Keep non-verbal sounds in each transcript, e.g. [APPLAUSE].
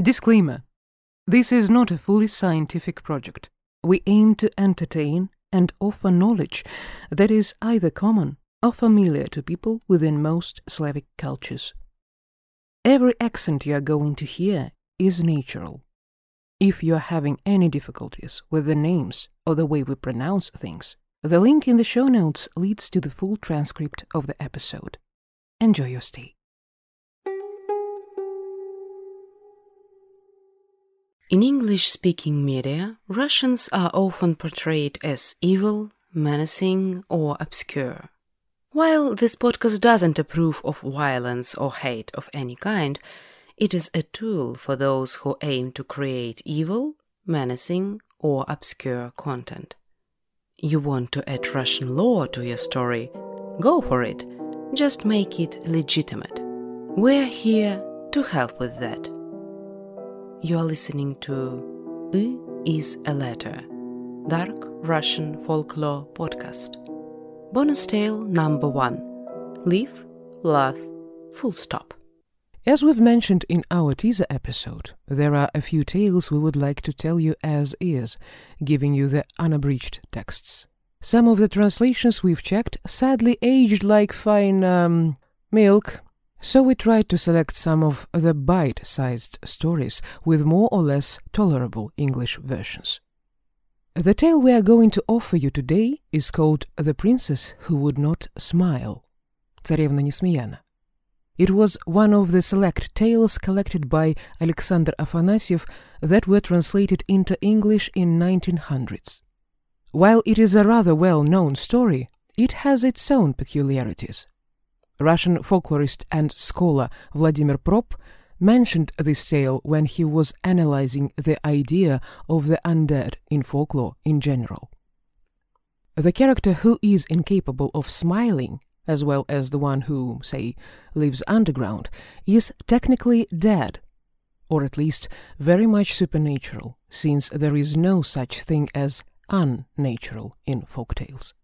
Disclaimer This is not a fully scientific project. We aim to entertain and offer knowledge that is either common or familiar to people within most Slavic cultures. Every accent you are going to hear is natural. If you are having any difficulties with the names or the way we pronounce things, the link in the show notes leads to the full transcript of the episode. Enjoy your stay. In English speaking media, Russians are often portrayed as evil, menacing, or obscure. While this podcast doesn't approve of violence or hate of any kind, it is a tool for those who aim to create evil, menacing, or obscure content. You want to add Russian law to your story? Go for it. Just make it legitimate. We're here to help with that. You are listening to Y is a Letter, Dark Russian Folklore Podcast. Bonus tale number one Live, Love, Full Stop. As we've mentioned in our teaser episode, there are a few tales we would like to tell you as is, giving you the unabridged texts. Some of the translations we've checked sadly aged like fine um, milk, so we tried to select some of the bite sized stories with more or less tolerable English versions. The tale we are going to offer you today is called The Princess Who Would Not Smile. Царевна Несмеяна. It was one of the select tales collected by Alexander Afanasyev that were translated into English in 1900s. While it is a rather well-known story, it has its own peculiarities. Russian folklorist and scholar Vladimir Propp mentioned this tale when he was analyzing the idea of the undead in folklore in general. The character who is incapable of smiling, as well as the one who, say, lives underground, is technically dead, or at least very much supernatural, since there is no such thing as unnatural in folk tales.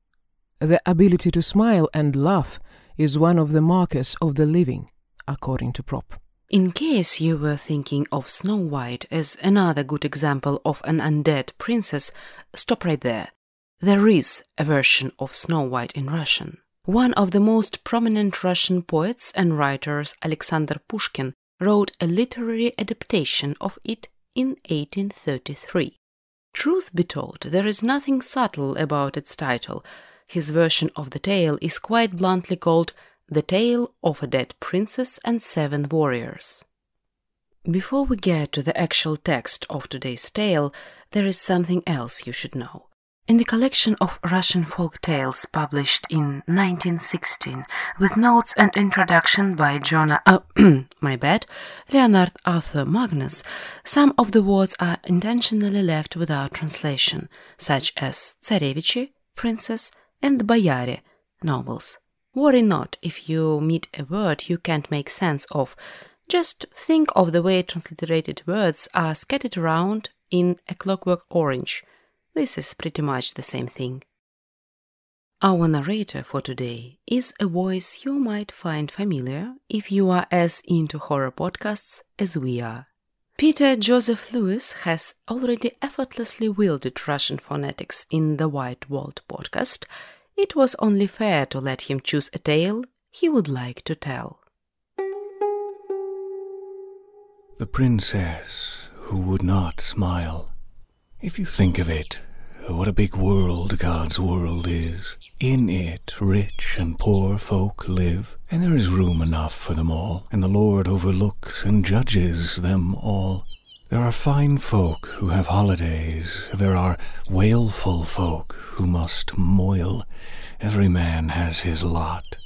The ability to smile and laugh is one of the markers of the living, according to Propp. In case you were thinking of Snow White as another good example of an undead princess, stop right there. There is a version of Snow White in Russian. One of the most prominent Russian poets and writers, Alexander Pushkin, wrote a literary adaptation of it in 1833. Truth be told, there is nothing subtle about its title, his version of the tale is quite bluntly called The Tale of a Dead Princess and Seven Warriors. Before we get to the actual text of today's tale, there is something else you should know. In the collection of Russian folk tales published in 1916, with notes and introduction by Jonah, uh, [CLEARS THROAT] my bad, Leonard Arthur Magnus, some of the words are intentionally left without translation, such as tsarevichi, princess, and boyare, nobles. Worry not if you meet a word you can't make sense of. Just think of the way transliterated words are scattered around in A Clockwork Orange. This is pretty much the same thing. Our narrator for today is a voice you might find familiar if you are as into horror podcasts as we are. Peter Joseph Lewis has already effortlessly wielded Russian phonetics in the White Vault podcast. It was only fair to let him choose a tale he would like to tell. The Princess Who Would Not Smile. If you think of it, what a big world God's world is. In it, rich and poor folk live, and there is room enough for them all, and the Lord overlooks and judges them all. There are fine folk who have holidays, there are wailful folk who must moil. Every man has his lot.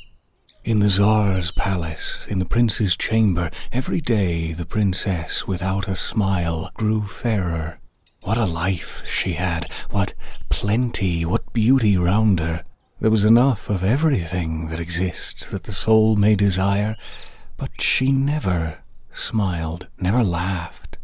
In the Tsar's palace, in the prince's chamber, every day the princess, without a smile, grew fairer. What a life she had, what plenty, what beauty round her. There was enough of everything that exists that the soul may desire, but she never smiled, never laughed,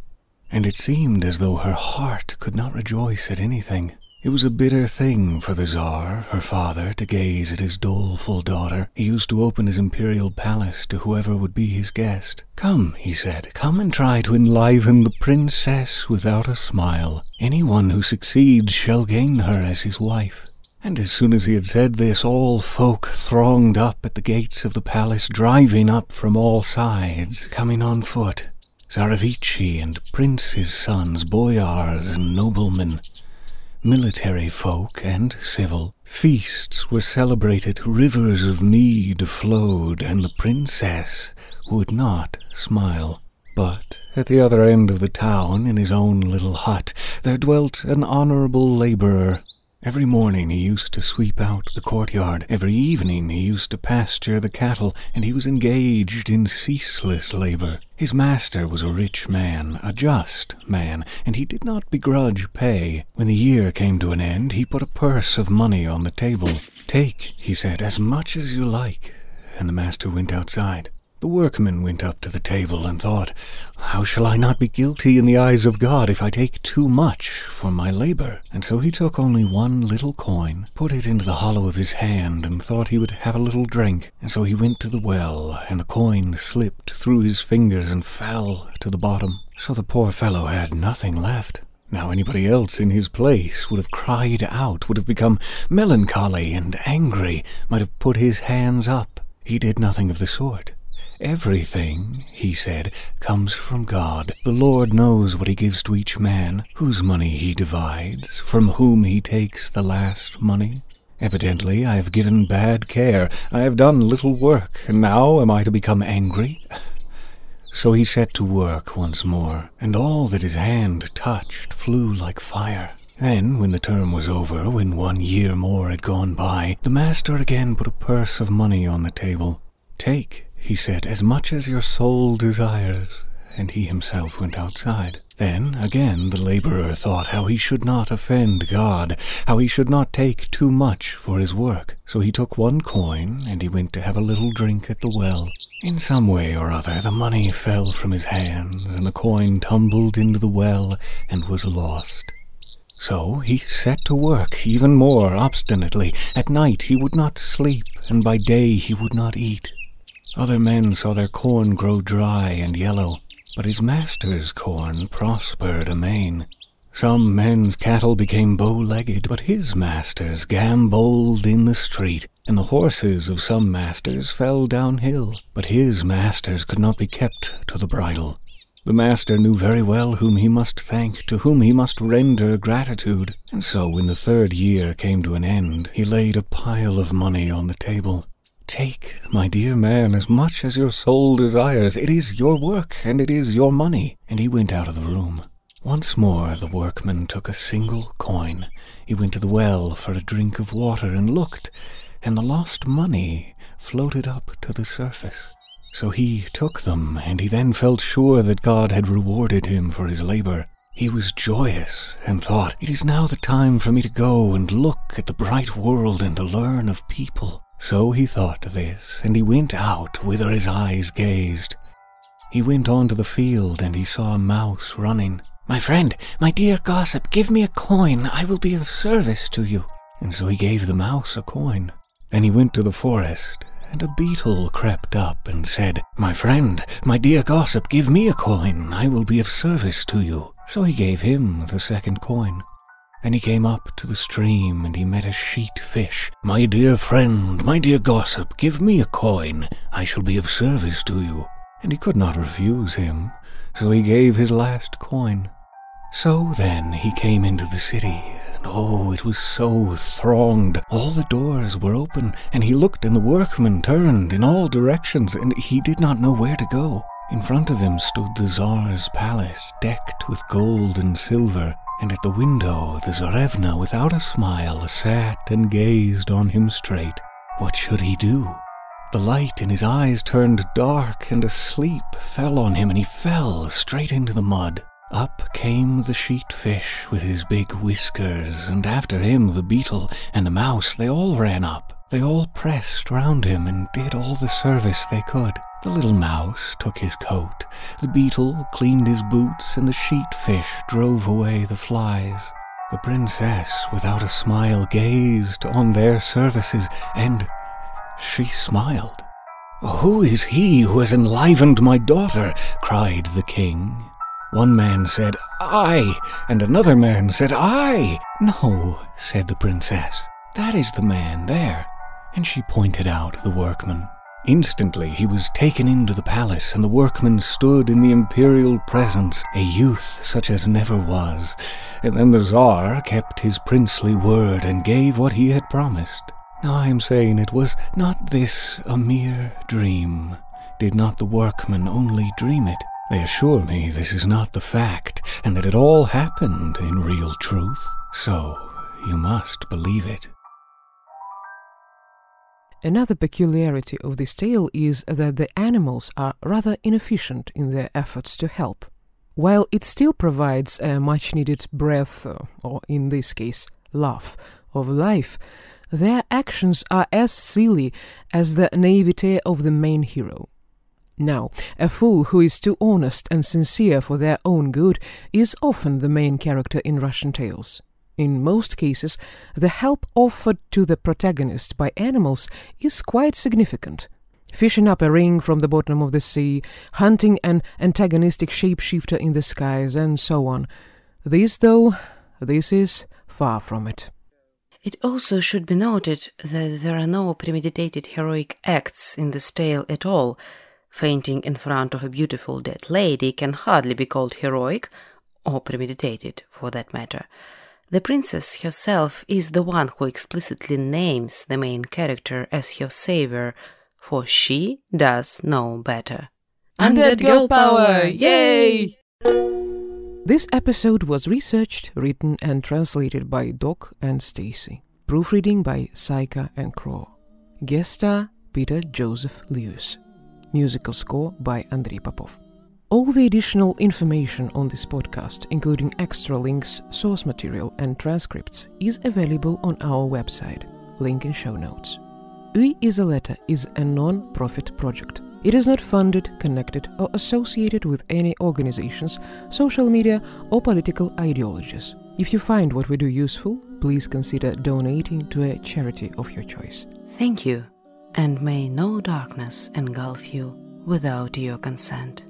and it seemed as though her heart could not rejoice at anything. It was a bitter thing for the Tsar, her father, to gaze at his doleful daughter. He used to open his imperial palace to whoever would be his guest. Come, he said, come and try to enliven the princess without a smile. Anyone who succeeds shall gain her as his wife. And as soon as he had said this, all folk thronged up at the gates of the palace, driving up from all sides, coming on foot. Tsarevichi and princes' sons, boyars and noblemen, military folk and civil. Feasts were celebrated, rivers of mead flowed, and the princess would not smile. But at the other end of the town, in his own little hut, there dwelt an honorable laborer Every morning he used to sweep out the courtyard. Every evening he used to pasture the cattle, and he was engaged in ceaseless labor. His master was a rich man, a just man, and he did not begrudge pay. When the year came to an end, he put a purse of money on the table. Take, he said, as much as you like. And the master went outside. The workman went up to the table and thought, How shall I not be guilty in the eyes of God if I take too much for my labor? And so he took only one little coin, put it into the hollow of his hand, and thought he would have a little drink. And so he went to the well, and the coin slipped through his fingers and fell to the bottom. So the poor fellow had nothing left. Now anybody else in his place would have cried out, would have become melancholy and angry, might have put his hands up. He did nothing of the sort. Everything, he said, comes from God. The Lord knows what he gives to each man, whose money he divides, from whom he takes the last money. Evidently I have given bad care, I have done little work, and now am I to become angry? [SIGHS] So he set to work once more, and all that his hand touched flew like fire. Then, when the term was over, when one year more had gone by, the master again put a purse of money on the table. Take, he said, as much as your soul desires. And he himself went outside. Then again the laborer thought how he should not offend God, how he should not take too much for his work. So he took one coin, and he went to have a little drink at the well. In some way or other the money fell from his hands, and the coin tumbled into the well and was lost. So he set to work even more obstinately. At night he would not sleep, and by day he would not eat. Other men saw their corn grow dry and yellow, but his master's corn prospered amain. Some men's cattle became bow-legged, but his masters gamboled in the street, and the horses of some masters fell downhill, but his masters could not be kept to the bridle. The master knew very well whom he must thank, to whom he must render gratitude, and so when the third year came to an end, he laid a pile of money on the table. Take, my dear man, as much as your soul desires. It is your work, and it is your money. And he went out of the room. Once more the workman took a single coin. He went to the well for a drink of water and looked, and the lost money floated up to the surface. So he took them, and he then felt sure that God had rewarded him for his labor. He was joyous, and thought, It is now the time for me to go and look at the bright world and to learn of people. So he thought this, and he went out whither his eyes gazed. He went on to the field, and he saw a mouse running. My friend, my dear gossip, give me a coin. I will be of service to you. And so he gave the mouse a coin. Then he went to the forest, and a beetle crept up and said, My friend, my dear gossip, give me a coin. I will be of service to you. So he gave him the second coin. Then he came up to the stream and he met a sheatfish. My dear friend, my dear gossip, give me a coin. I shall be of service to you. And he could not refuse him, so he gave his last coin. So then he came into the city, and oh, it was so thronged. All the doors were open, and he looked, and the workmen turned in all directions, and he did not know where to go. In front of him stood the Tsar's palace, decked with gold and silver, and at the window the Tsarevna, without a smile, sat and gazed on him straight. What should he do? The light in his eyes turned dark, and a sleep fell on him, and he fell straight into the mud. Up came the sheatfish with his big whiskers, and after him the beetle and the mouse. They all ran up. They all pressed round him and did all the service they could. The little mouse took his coat, the beetle cleaned his boots, and the sheatfish drove away the flies. The princess, without a smile, gazed on their services, and she smiled. Who is he who has enlivened my daughter? cried the king. One man said, I, and another man said, I. No, said the princess, that is the man there. And she pointed out the workman. Instantly he was taken into the palace, and the workman stood in the imperial presence, a youth such as never was. And then the Tsar kept his princely word and gave what he had promised. Now I am saying it was not this a mere dream. Did not the workman only dream it? They assure me this is not the fact, and that it all happened in real truth. So you must believe it. Another peculiarity of this tale is that the animals are rather inefficient in their efforts to help. While it still provides a much needed breath, uh, or in this case, laugh, of life, their actions are as silly as the naivete of the main hero. Now, a fool who is too honest and sincere for their own good is often the main character in Russian tales. In most cases, the help offered to the protagonist by animals is quite significant. Fishing up a ring from the bottom of the sea, hunting an antagonistic shapeshifter in the skies, and so on. This, though, this is far from it. It also should be noted that there are no premeditated heroic acts in this tale at all. Fainting in front of a beautiful dead lady can hardly be called heroic, or premeditated for that matter. The princess herself is the one who explicitly names the main character as her savior, for she does know better. Undead Girl Power! Yay! This episode was researched, written, and translated by Doc and Stacy. Proofreading by Saika and craux. Guest star Peter Joseph Lewis. Musical score by Andrei Popov. All the additional information on this podcast, including extra links, source material, and transcripts, is available on our website. Link in show notes. Ui is a letter is a non profit project it is not funded, connected, or associated with any organizations, social media, or political ideologies. If you find what we do useful, please consider donating to a charity of your choice. Thank you, and may no darkness engulf you without your consent.